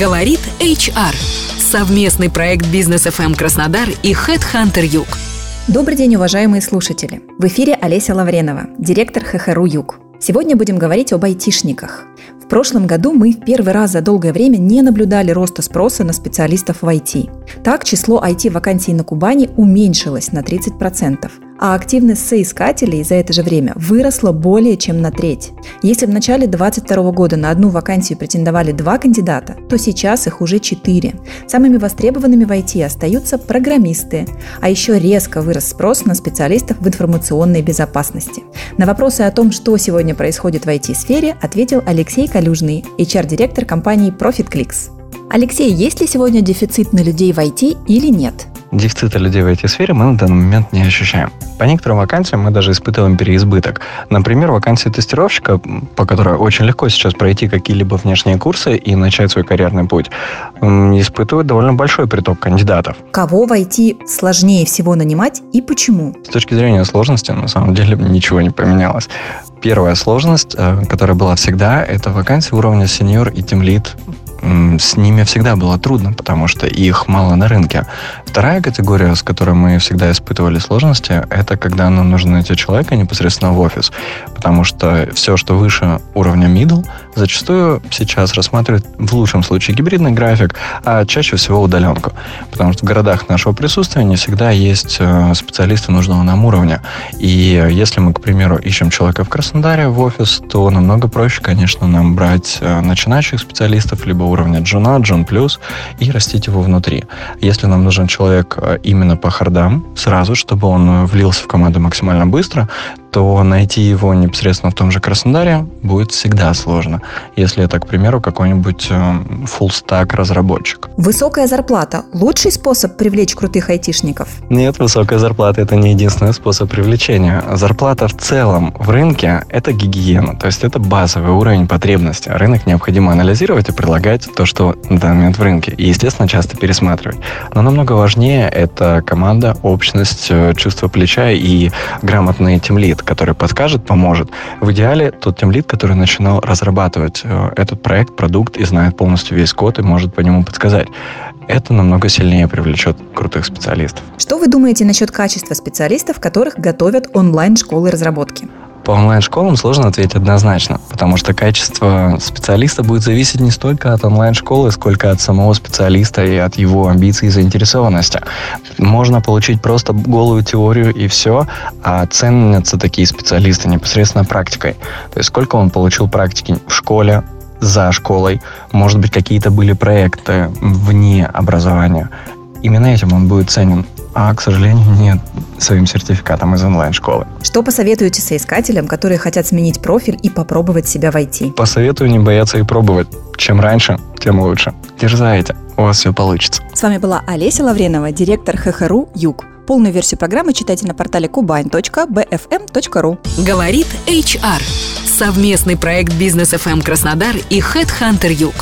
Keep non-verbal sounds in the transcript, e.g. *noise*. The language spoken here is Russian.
Говорит HR. Совместный проект Бизнес FM Краснодар и Headhunter Юг. Добрый день, уважаемые слушатели! В эфире Олеся Лавренова, директор ХХРУ Юг. Сегодня будем говорить об айтишниках. В прошлом году мы в первый раз за долгое время не наблюдали роста спроса на специалистов в IT. Так, число IT-вакансий на Кубани уменьшилось на 30% а активность соискателей за это же время выросла более чем на треть. Если в начале 2022 года на одну вакансию претендовали два кандидата, то сейчас их уже четыре. Самыми востребованными в IT остаются программисты, а еще резко вырос спрос на специалистов в информационной безопасности. На вопросы о том, что сегодня происходит в IT-сфере, ответил Алексей Калюжный, HR-директор компании ProfitClicks. Алексей, есть ли сегодня дефицит на людей в IT или нет? Дефицита людей в этой сфере мы на данный момент не ощущаем. По некоторым вакансиям мы даже испытываем переизбыток. Например, вакансия тестировщика, по которой очень легко сейчас пройти какие-либо внешние курсы и начать свой карьерный путь, испытывает довольно большой приток кандидатов. Кого войти сложнее всего нанимать и почему? С точки зрения сложности, на самом деле, *laughs* ничего не поменялось. Первая сложность, э, которая была всегда, это вакансия уровня сеньор и тимлит с ними всегда было трудно, потому что их мало на рынке. Вторая категория, с которой мы всегда испытывали сложности, это когда нам нужно найти человека непосредственно в офис, потому что все, что выше уровня middle, зачастую сейчас рассматривают в лучшем случае гибридный график, а чаще всего удаленку, потому что в городах нашего присутствия не всегда есть э, специалисты нужного нам уровня. И если мы, к примеру, ищем человека в Краснодаре в офис, то намного проще, конечно, нам брать э, начинающих специалистов, либо уровня джуна, джун плюс, и растить его внутри. Если нам нужен человек э, именно по хардам, сразу, чтобы он э, влился в команду максимально быстро, то найти его непосредственно в том же Краснодаре будет всегда сложно, если это, к примеру, какой-нибудь full stack разработчик. Высокая зарплата – лучший способ привлечь крутых айтишников? Нет, высокая зарплата – это не единственный способ привлечения. Зарплата в целом в рынке – это гигиена, то есть это базовый уровень потребности. Рынок необходимо анализировать и предлагать то, что на данный момент в рынке, и, естественно, часто пересматривать. Но намного важнее это команда, общность, э, чувство плеча и грамотный который подскажет, поможет. В идеале тот тимлид, который начинал разрабатывать э, этот проект, продукт и знает полностью весь код и может по нему подсказать. Это намного сильнее привлечет крутых специалистов. Что вы думаете насчет качества специалистов, которых готовят онлайн-школы разработки? По онлайн-школам сложно ответить однозначно, потому что качество специалиста будет зависеть не столько от онлайн-школы, сколько от самого специалиста и от его амбиций и заинтересованности. Можно получить просто голую теорию и все, а ценятся такие специалисты непосредственно практикой. То есть сколько он получил практики в школе, за школой, может быть, какие-то были проекты вне образования. Именно этим он будет ценен а, к сожалению, нет своим сертификатом из онлайн-школы. Что посоветуете соискателям, которые хотят сменить профиль и попробовать себя войти? Посоветую не бояться и пробовать. Чем раньше, тем лучше. Дерзайте, у вас все получится. С вами была Олеся Лавренова, директор ХХРУ «Юг». Полную версию программы читайте на портале kubain.bfm.ru. Говорит HR. Совместный проект Бизнес FM Краснодар и Headhunter Юг.